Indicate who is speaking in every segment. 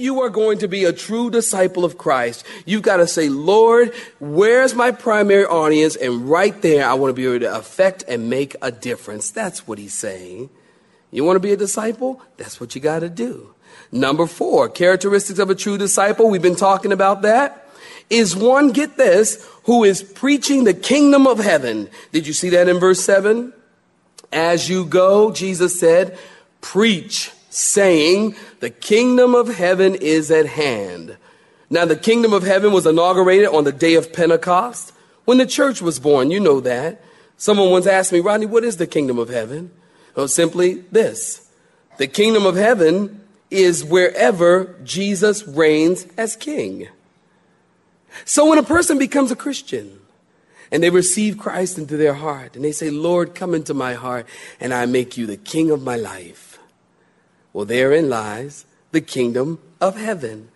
Speaker 1: You are going to be a true disciple of Christ, you've got to say, Lord, where's my primary audience? And right there, I want to be able to affect and make a difference. That's what he's saying. You want to be a disciple? That's what you got to do. Number four, characteristics of a true disciple. We've been talking about that. Is one, get this, who is preaching the kingdom of heaven. Did you see that in verse seven? As you go, Jesus said, preach saying, The kingdom of heaven is at hand. Now, the kingdom of heaven was inaugurated on the day of Pentecost when the church was born. You know that. Someone once asked me, Rodney, what is the kingdom of heaven? Well, simply this the kingdom of heaven is wherever Jesus reigns as king. So when a person becomes a Christian, and they receive Christ into their heart and they say, Lord, come into my heart and I make you the king of my life. Well, therein lies the kingdom of heaven.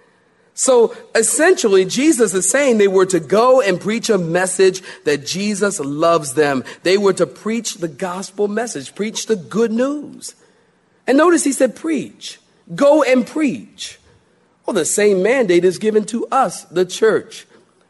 Speaker 1: So essentially, Jesus is saying they were to go and preach a message that Jesus loves them. They were to preach the gospel message, preach the good news. And notice he said, preach, go and preach. Well, the same mandate is given to us, the church.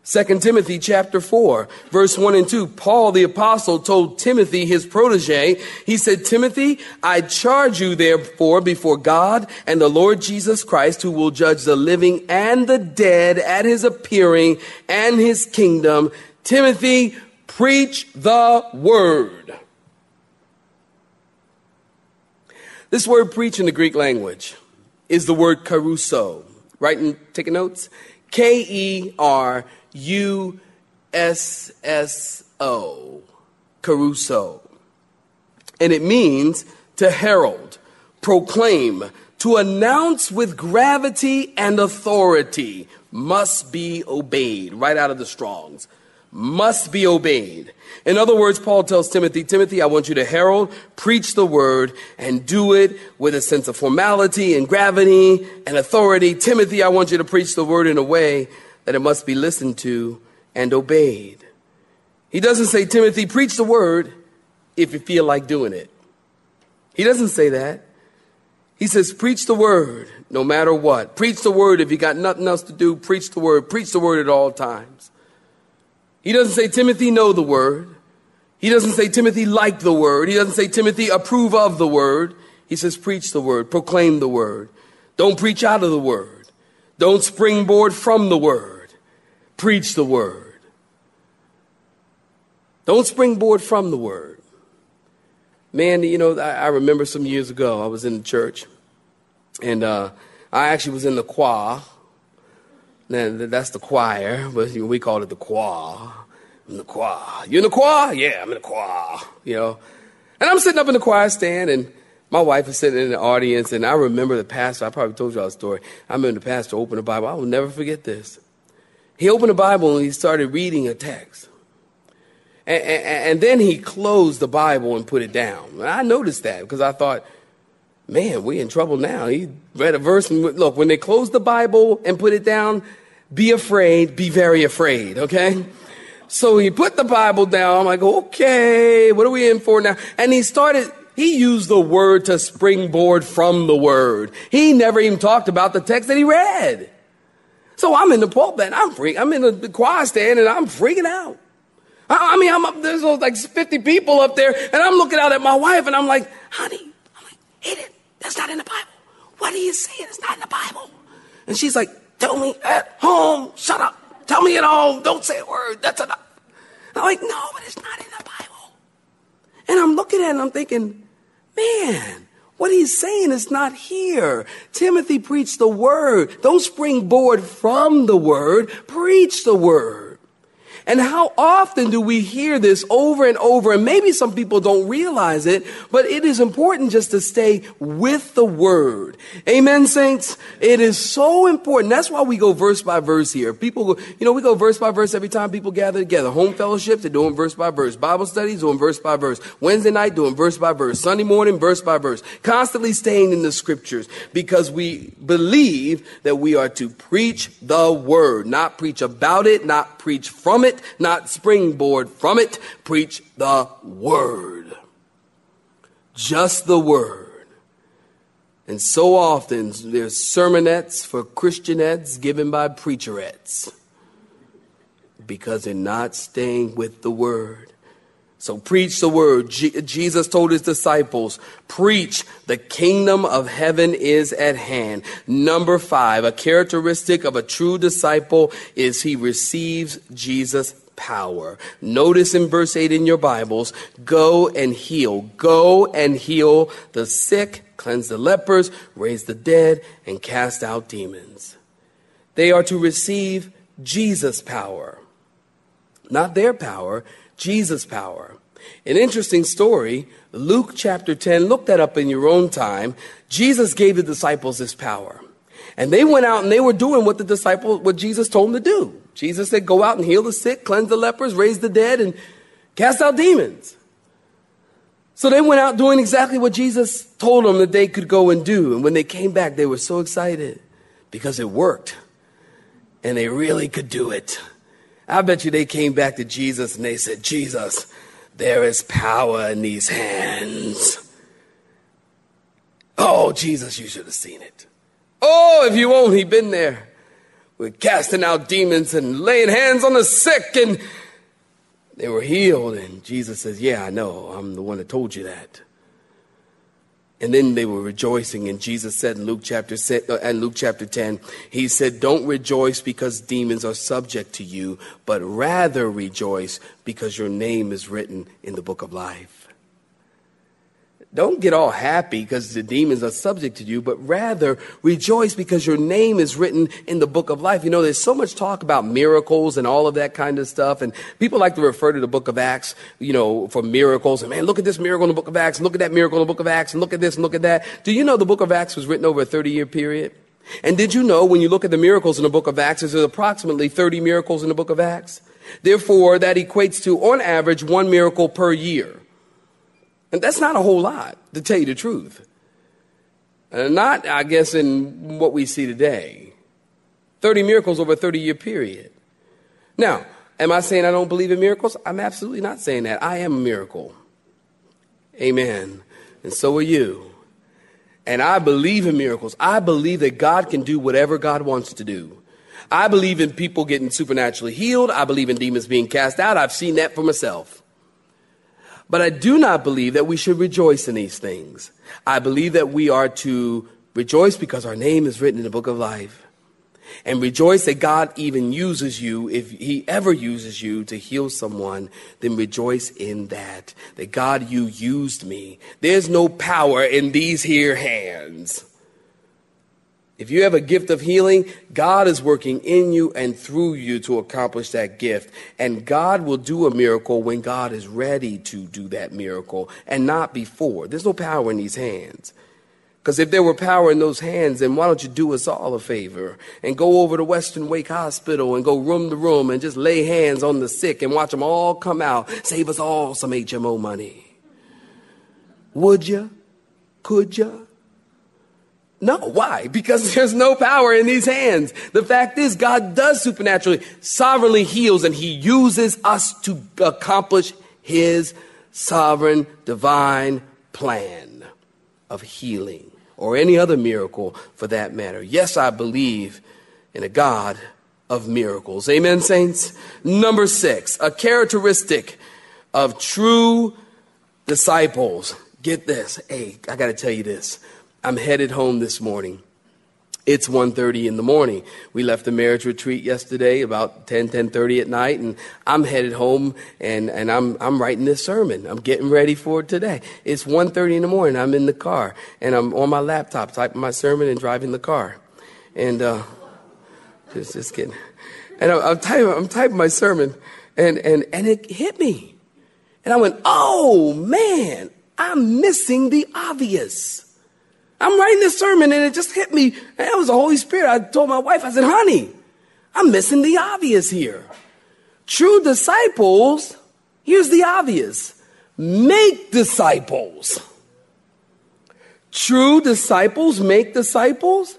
Speaker 1: 2 Timothy chapter 4, verse 1 and 2. Paul the apostle told Timothy, his protege, he said, Timothy, I charge you therefore before God and the Lord Jesus Christ, who will judge the living and the dead at his appearing and his kingdom. Timothy, preach the word. This word preach in the Greek language is the word kerusso. Right taking notes? K E R U S S O, kerusso. And it means to herald, proclaim, to announce with gravity and authority, must be obeyed, right out of the Strongs. Must be obeyed. In other words, Paul tells Timothy, Timothy, I want you to herald, preach the word, and do it with a sense of formality and gravity and authority. Timothy, I want you to preach the word in a way that it must be listened to and obeyed. He doesn't say, Timothy, preach the word if you feel like doing it. He doesn't say that. He says, preach the word no matter what. Preach the word if you got nothing else to do. Preach the word. Preach the word at all times. He doesn't say, Timothy, know the word. He doesn't say, Timothy, like the word. He doesn't say, Timothy, approve of the word. He says, preach the word, proclaim the word. Don't preach out of the word. Don't springboard from the word. Preach the word. Don't springboard from the word. Man, you know, I, I remember some years ago, I was in the church, and uh, I actually was in the choir. Now, that's the choir, but we call it the choir. in the choir. You in the choir? Yeah, I'm in the choir. You know, and I'm sitting up in the choir stand, and my wife is sitting in the audience, and I remember the pastor. I probably told y'all a story. I remember the pastor opened the Bible. I will never forget this. He opened the Bible and he started reading a text. And, and, and, then he closed the Bible and put it down. And I noticed that because I thought, man, we're in trouble now. He read a verse and look, when they close the Bible and put it down, be afraid, be very afraid, okay? So he put the Bible down. I'm like, okay, what are we in for now? And he started, he used the word to springboard from the word. He never even talked about the text that he read. So I'm in the pulpit. I'm freak. I'm in the, choir stand and I'm freaking out. I, I mean, I'm up, there's like 50 people up there and I'm looking out at my wife and I'm like, honey, I'm like, Eden, that's not in the Bible. What are you saying? It's not in the Bible. And she's like, tell me at home. Shut up. Tell me at home. Don't say a word. That's enough. I'm like, no, but it's not in the Bible. And I'm looking at it and I'm thinking, man, what he's saying is not here. Timothy preached the word. Don't springboard from the word. Preach the word. And how often do we hear this over and over? And maybe some people don't realize it, but it is important just to stay with the word. Amen, saints? It is so important. That's why we go verse by verse here. People, you know, we go verse by verse every time people gather together. Home fellowship, they're doing verse by verse. Bible studies, doing verse by verse. Wednesday night, doing verse by verse. Sunday morning, verse by verse. Constantly staying in the scriptures because we believe that we are to preach the word, not preach about it, not preach from it, not springboard from it. Preach the word. Just the word. And so often there's sermonettes for Christianettes given by preacherettes because they're not staying with the word. So preach the word. Je- Jesus told his disciples, preach the kingdom of heaven is at hand. Number five, a characteristic of a true disciple is he receives Jesus power. Notice in verse 8 in your Bibles, go and heal. Go and heal the sick, cleanse the lepers, raise the dead, and cast out demons. They are to receive Jesus power. Not their power, Jesus' power. An interesting story, Luke chapter 10, look that up in your own time. Jesus gave the disciples this power. And they went out and they were doing what the disciples, what Jesus told them to do. Jesus said, go out and heal the sick, cleanse the lepers, raise the dead, and cast out demons. So they went out doing exactly what Jesus told them that they could go and do. And when they came back, they were so excited because it worked. And they really could do it. I bet you they came back to Jesus and they said, Jesus, there is power in these hands. Oh, Jesus, you should have seen it. Oh, if you only been there. We're casting out demons and laying hands on the sick and they were healed. And Jesus says, Yeah, I know. I'm the one that told you that. And then they were rejoicing. And Jesus said in Luke chapter uh, and Luke chapter 10, he said, Don't rejoice because demons are subject to you, but rather rejoice because your name is written in the book of life. Don't get all happy because the demons are subject to you, but rather rejoice because your name is written in the book of life. You know, there's so much talk about miracles and all of that kind of stuff. And people like to refer to the book of Acts, you know, for miracles. And man, look at this miracle in the book of Acts. Look at that miracle in the book of Acts. And look at this and look at that. Do you know the book of Acts was written over a 30 year period? And did you know when you look at the miracles in the book of Acts, there's approximately 30 miracles in the book of Acts? Therefore, that equates to, on average, one miracle per year. And that's not a whole lot, to tell you the truth. And not, I guess, in what we see today. 30 miracles over a 30 year period. Now, am I saying I don't believe in miracles? I'm absolutely not saying that. I am a miracle. Amen. And so are you. And I believe in miracles. I believe that God can do whatever God wants to do. I believe in people getting supernaturally healed. I believe in demons being cast out. I've seen that for myself. But I do not believe that we should rejoice in these things. I believe that we are to rejoice because our name is written in the book of life. And rejoice that God even uses you. If He ever uses you to heal someone, then rejoice in that. That God, you used me. There's no power in these here hands. If you have a gift of healing, God is working in you and through you to accomplish that gift. And God will do a miracle when God is ready to do that miracle and not before. There's no power in these hands. Because if there were power in those hands, then why don't you do us all a favor and go over to Western Wake Hospital and go room to room and just lay hands on the sick and watch them all come out, save us all some HMO money? Would you? Could you? No, why? Because there's no power in these hands. The fact is, God does supernaturally, sovereignly heals, and He uses us to accomplish His sovereign, divine plan of healing or any other miracle for that matter. Yes, I believe in a God of miracles. Amen, saints? Number six, a characteristic of true disciples. Get this. Hey, I got to tell you this. I'm headed home this morning. It's 1.30 in the morning. We left the marriage retreat yesterday about 10, 10.30 at night, and I'm headed home, and, and I'm, I'm writing this sermon. I'm getting ready for it today. It's 1.30 in the morning. I'm in the car, and I'm on my laptop typing my sermon and driving the car. And uh, just, just kidding. And I'm, I'm, typing, I'm typing my sermon, and, and, and it hit me. And I went, oh, man, I'm missing the obvious. I'm writing this sermon and it just hit me. And it was the Holy Spirit. I told my wife, I said, honey, I'm missing the obvious here. True disciples, here's the obvious make disciples. True disciples make disciples?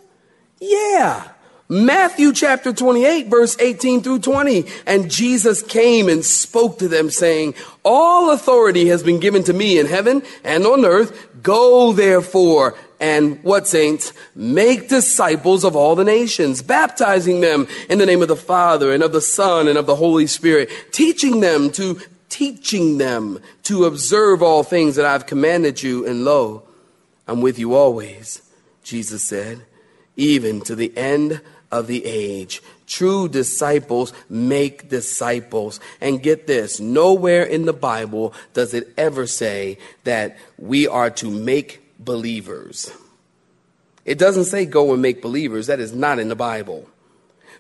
Speaker 1: Yeah. Matthew chapter 28, verse 18 through 20. And Jesus came and spoke to them, saying, All authority has been given to me in heaven and on earth. Go therefore and what saints? Make disciples of all the nations, baptizing them in the name of the Father and of the Son and of the Holy Spirit, teaching them to teaching them to observe all things that I've commanded you. And lo, I'm with you always, Jesus said, even to the end of the age. True disciples make disciples. And get this, nowhere in the Bible does it ever say that we are to make believers. It doesn't say go and make believers. That is not in the Bible.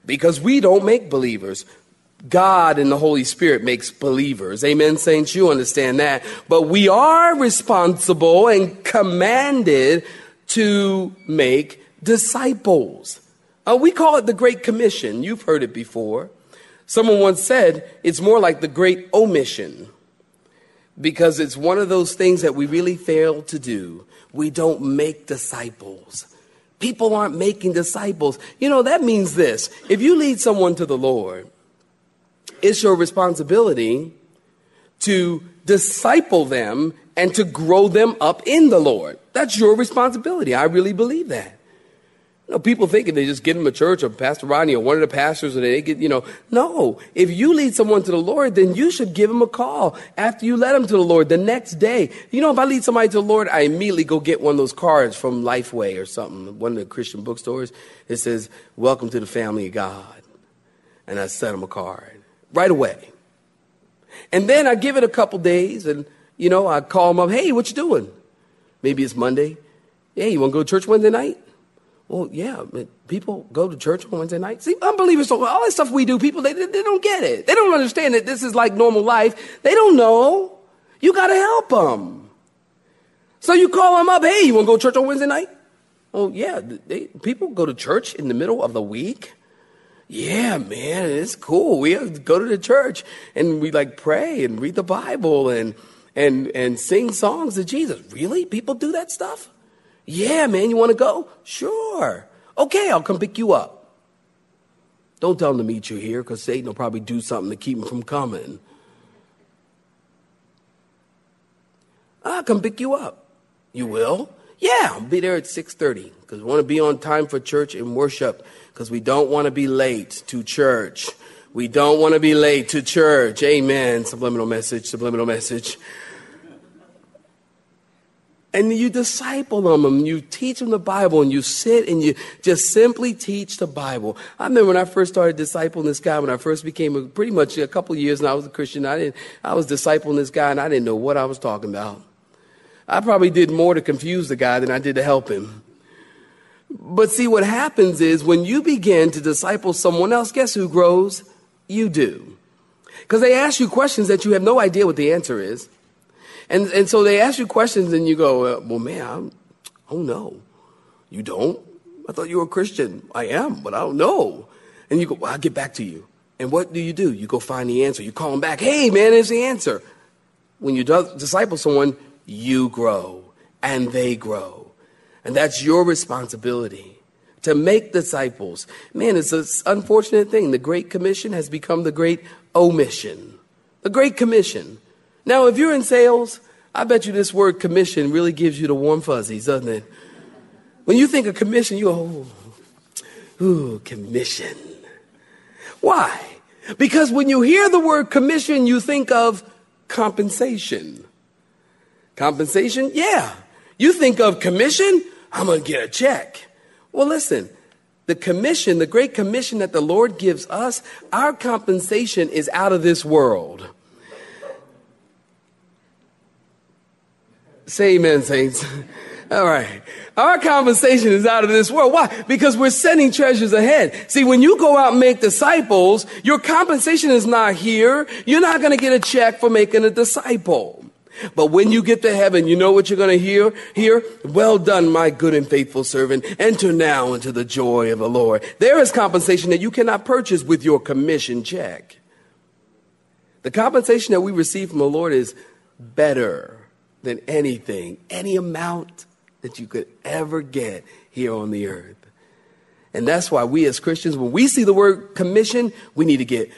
Speaker 1: Because we don't make believers. God and the Holy Spirit makes believers. Amen, saints. You understand that. But we are responsible and commanded to make disciples. Uh, we call it the Great Commission. You've heard it before. Someone once said it's more like the Great Omission because it's one of those things that we really fail to do. We don't make disciples. People aren't making disciples. You know, that means this. If you lead someone to the Lord, it's your responsibility to disciple them and to grow them up in the Lord. That's your responsibility. I really believe that. You know, people think if they just get them a church or Pastor Ronnie or one of the pastors and they get, you know, no. If you lead someone to the Lord, then you should give them a call after you led them to the Lord the next day. You know, if I lead somebody to the Lord, I immediately go get one of those cards from Lifeway or something, one of the Christian bookstores. It says, welcome to the family of God. And I send them a card right away. And then I give it a couple days and, you know, I call them up. Hey, what you doing? Maybe it's Monday. Hey, you want to go to church Wednesday night? Well, yeah, people go to church on Wednesday night. See, unbelievers, so all that stuff we do, people, they, they don't get it. They don't understand that this is like normal life. They don't know. You got to help them. So you call them up, hey, you want to go to church on Wednesday night? Oh, yeah, they, people go to church in the middle of the week. Yeah, man, it's cool. We go to the church and we like pray and read the Bible and, and, and sing songs to Jesus. Really? People do that stuff? Yeah, man, you want to go? Sure. Okay, I'll come pick you up. Don't tell him to meet you here because Satan will probably do something to keep him from coming. I'll come pick you up. You will? Yeah, I'll be there at 6.30 because we want to be on time for church and worship because we don't want to be late to church. We don't want to be late to church. Amen. Subliminal message, subliminal message and you disciple them you teach them the Bible and you sit and you just simply teach the Bible. I remember when I first started discipling this guy, when I first became a, pretty much a couple years and I was a Christian, I didn't, I was discipling this guy and I didn't know what I was talking about. I probably did more to confuse the guy than I did to help him. But see, what happens is when you begin to disciple someone else, guess who grows? You do. Because they ask you questions that you have no idea what the answer is. And, and so they ask you questions and you go, well, man, I'm, oh no, you don't? I thought you were a Christian. I am, but I don't know. And you go, well, I'll get back to you. And what do you do? You go find the answer. You call them back. Hey, man, there's the answer. When you disciple someone, you grow and they grow. And that's your responsibility to make disciples. Man, it's an unfortunate thing. The Great Commission has become the Great Omission. The Great Commission. Now, if you're in sales, I bet you this word commission really gives you the warm fuzzies, doesn't it? When you think of commission, you go, oh, ooh, commission. Why? Because when you hear the word commission, you think of compensation. Compensation? Yeah. You think of commission, I'm going to get a check. Well, listen, the commission, the great commission that the Lord gives us, our compensation is out of this world. Say amen, saints. All right. Our compensation is out of this world. Why? Because we're sending treasures ahead. See, when you go out and make disciples, your compensation is not here. You're not going to get a check for making a disciple. But when you get to heaven, you know what you're going to hear? Hear, well done, my good and faithful servant. Enter now into the joy of the Lord. There is compensation that you cannot purchase with your commission check. The compensation that we receive from the Lord is better than anything, any amount that you could ever get here on the earth. And that's why we as Christians, when we see the word commission, we need to get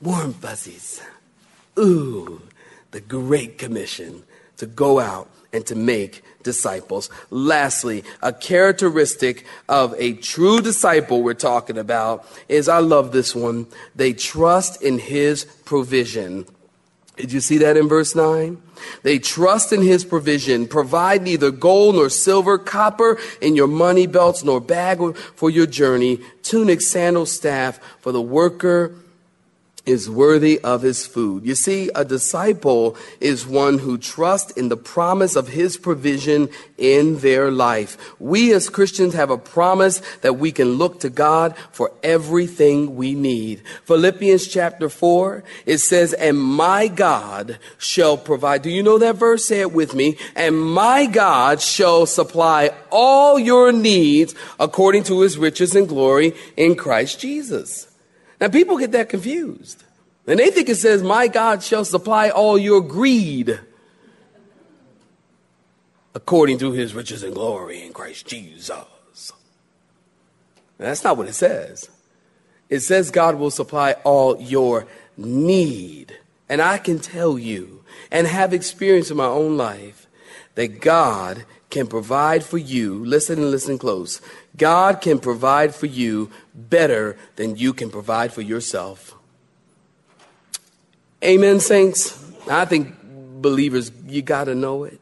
Speaker 1: warm fuzzies. Ooh, the Great Commission to go out and to make disciples. Lastly, a characteristic of a true disciple we're talking about is I love this one. They trust in his provision. Did you see that in verse 9? They trust in his provision. Provide neither gold nor silver, copper in your money belts, nor bag for your journey, tunic, sandal, staff for the worker is worthy of his food. You see, a disciple is one who trusts in the promise of his provision in their life. We as Christians have a promise that we can look to God for everything we need. Philippians chapter 4, it says, And my God shall provide. Do you know that verse? Say it with me. And my God shall supply all your needs according to his riches and glory in Christ Jesus. Now, people get that confused. And they think it says, My God shall supply all your greed according to his riches and glory in Christ Jesus. that's not what it says. It says God will supply all your need. And I can tell you and have experienced in my own life that God can provide for you. Listen and listen close. God can provide for you better than you can provide for yourself. Amen, saints. I think believers, you got to know it,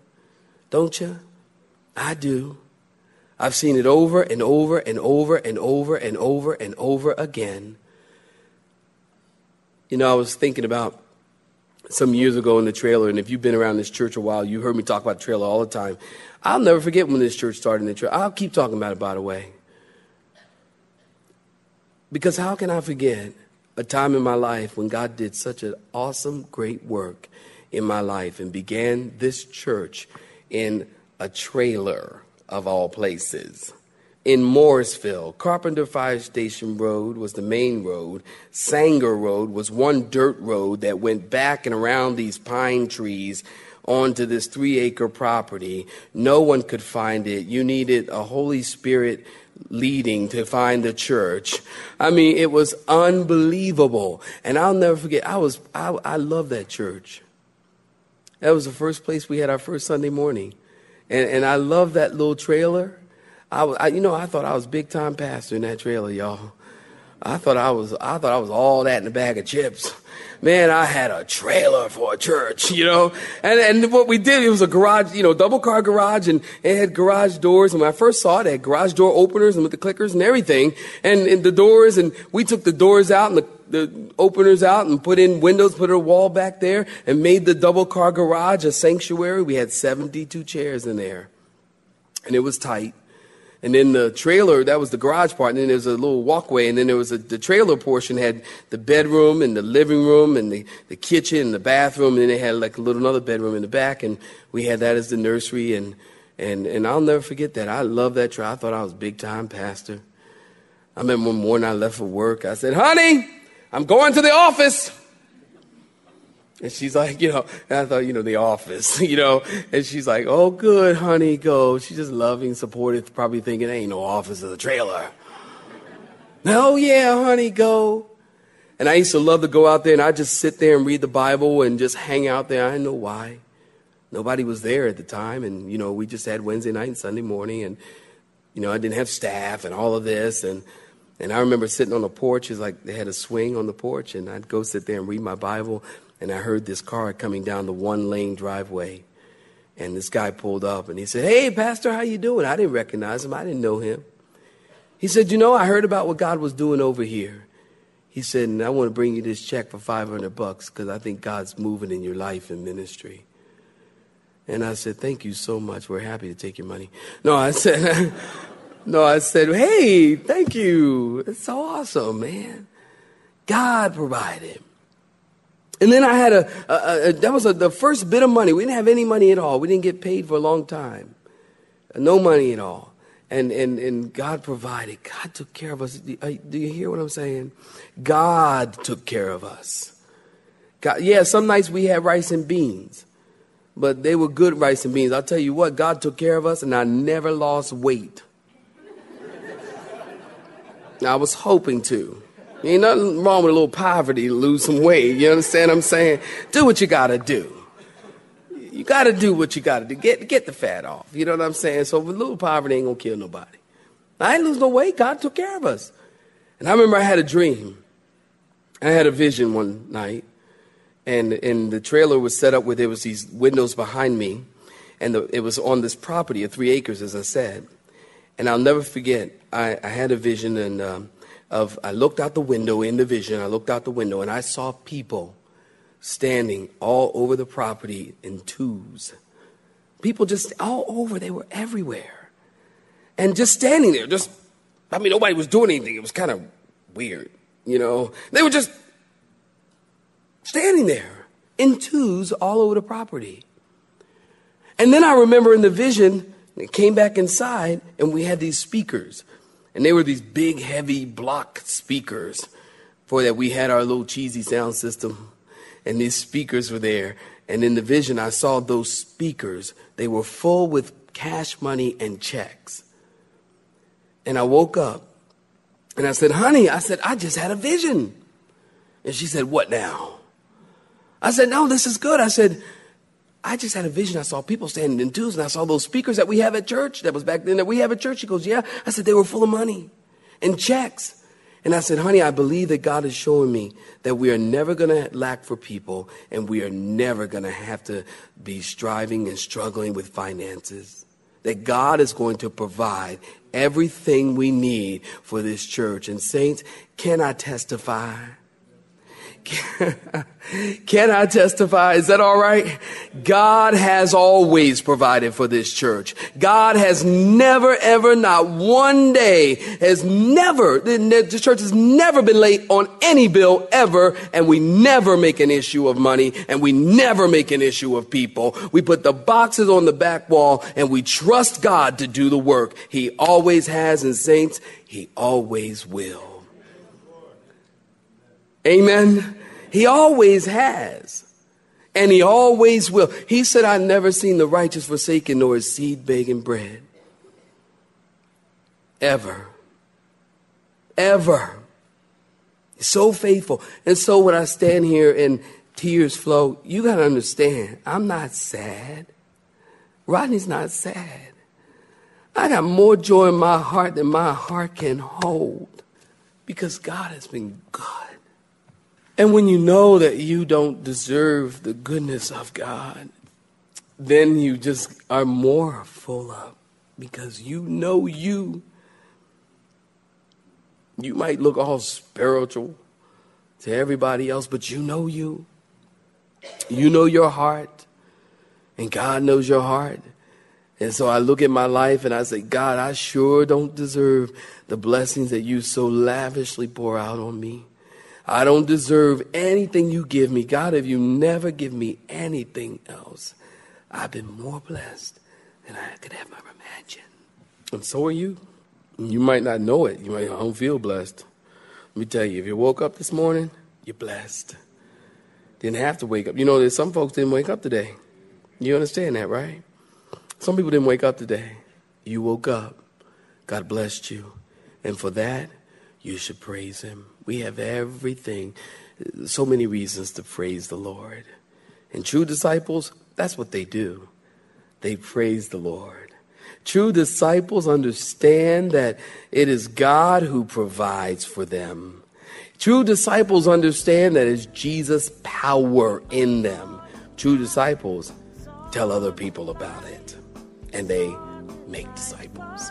Speaker 1: don't you? I do. I've seen it over and over and over and over and over and over again. You know, I was thinking about some years ago in the trailer, and if you've been around this church a while, you heard me talk about the trailer all the time. I'll never forget when this church started in the trailer. I'll keep talking about it, by the way. Because how can I forget a time in my life when God did such an awesome, great work in my life and began this church in a trailer of all places. In Morrisville, Carpenter Fire Station Road was the main road. Sanger Road was one dirt road that went back and around these pine trees onto this three acre property. No one could find it. You needed a Holy Spirit leading to find the church. I mean, it was unbelievable. And I'll never forget, I was, I, I love that church. That was the first place we had our first Sunday morning. And, and I love that little trailer. I, I, you know, I thought I was big time pastor in that trailer, y'all. I thought I was, I thought I was all that in a bag of chips man, I had a trailer for a church, you know? And, and what we did, it was a garage, you know, double car garage and it had garage doors. And when I first saw it, it had garage door openers and with the clickers and everything and, and the doors. And we took the doors out and the, the openers out and put in windows, put a wall back there and made the double car garage a sanctuary. We had 72 chairs in there and it was tight. And then the trailer, that was the garage part. And then there was a little walkway. And then there was a, the trailer portion had the bedroom and the living room and the, the kitchen and the bathroom. And then they had like a little another bedroom in the back. And we had that as the nursery. And, and, and I'll never forget that. I love that trailer. I thought I was big time pastor. I remember one morning I left for work. I said, honey, I'm going to the office. And she's like, you know, and I thought, you know, the office, you know, and she's like, oh, good, honey, go. She's just loving, supportive, probably thinking, ain't no office of the trailer. no, yeah, honey, go. And I used to love to go out there and I'd just sit there and read the Bible and just hang out there. I didn't know why. Nobody was there at the time. And, you know, we just had Wednesday night and Sunday morning. And, you know, I didn't have staff and all of this. And, and I remember sitting on the porch. It's like they had a swing on the porch. And I'd go sit there and read my Bible and I heard this car coming down the one lane driveway. And this guy pulled up and he said, Hey, Pastor, how you doing? I didn't recognize him. I didn't know him. He said, You know, I heard about what God was doing over here. He said, And I want to bring you this check for 500 bucks because I think God's moving in your life and ministry. And I said, Thank you so much. We're happy to take your money. No, I said, No, I said, Hey, thank you. It's so awesome, man. God provided. And then I had a, a, a that was a, the first bit of money. We didn't have any money at all. We didn't get paid for a long time. No money at all. And, and, and God provided. God took care of us. Do you uh, hear what I'm saying? God took care of us. God, yeah, some nights we had rice and beans, but they were good rice and beans. I'll tell you what, God took care of us, and I never lost weight. I was hoping to. Ain't nothing wrong with a little poverty to lose some weight. You understand what I'm saying? Do what you gotta do. You gotta do what you gotta do. Get get the fat off. You know what I'm saying? So a little poverty ain't gonna kill nobody. I ain't lose no weight. God took care of us. And I remember I had a dream. I had a vision one night, and and the trailer was set up where there was these windows behind me, and the, it was on this property of three acres, as I said. And I'll never forget. I, I had a vision, and um, of I looked out the window in the vision. I looked out the window and I saw people standing all over the property in twos. People just all over. They were everywhere, and just standing there. Just I mean, nobody was doing anything. It was kind of weird, you know. They were just standing there in twos all over the property. And then I remember in the vision, it came back inside, and we had these speakers. And they were these big, heavy block speakers for that we had our little cheesy sound system. And these speakers were there. And in the vision, I saw those speakers. They were full with cash money and checks. And I woke up and I said, honey, I said, I just had a vision. And she said, what now? I said, no, this is good. I said, I just had a vision. I saw people standing in twos, and I saw those speakers that we have at church. That was back then that we have at church. She goes, Yeah. I said, They were full of money and checks. And I said, Honey, I believe that God is showing me that we are never going to lack for people, and we are never going to have to be striving and struggling with finances. That God is going to provide everything we need for this church. And, saints, can I testify? Can I testify? Is that all right? God has always provided for this church. God has never, ever, not one day, has never, the church has never been late on any bill ever, and we never make an issue of money, and we never make an issue of people. We put the boxes on the back wall, and we trust God to do the work. He always has, and saints, He always will. Amen. He always has. And he always will. He said, I've never seen the righteous forsaken nor his seed begging bread. Ever. Ever. He's so faithful. And so when I stand here and tears flow, you got to understand, I'm not sad. Rodney's not sad. I got more joy in my heart than my heart can hold because God has been good. And when you know that you don't deserve the goodness of God, then you just are more full up because you know you. You might look all spiritual to everybody else, but you know you. You know your heart, and God knows your heart. And so I look at my life and I say, God, I sure don't deserve the blessings that you so lavishly pour out on me. I don't deserve anything you give me. God, if you never give me anything else, I've been more blessed than I could ever imagine. And so are you. You might not know it. You might don't feel blessed. Let me tell you, if you woke up this morning, you're blessed. Didn't have to wake up. You know, there's some folks didn't wake up today. You understand that, right? Some people didn't wake up today. You woke up. God blessed you. And for that, you should praise Him. We have everything, so many reasons to praise the Lord. And true disciples, that's what they do. They praise the Lord. True disciples understand that it is God who provides for them. True disciples understand that it's Jesus' power in them. True disciples tell other people about it, and they make disciples.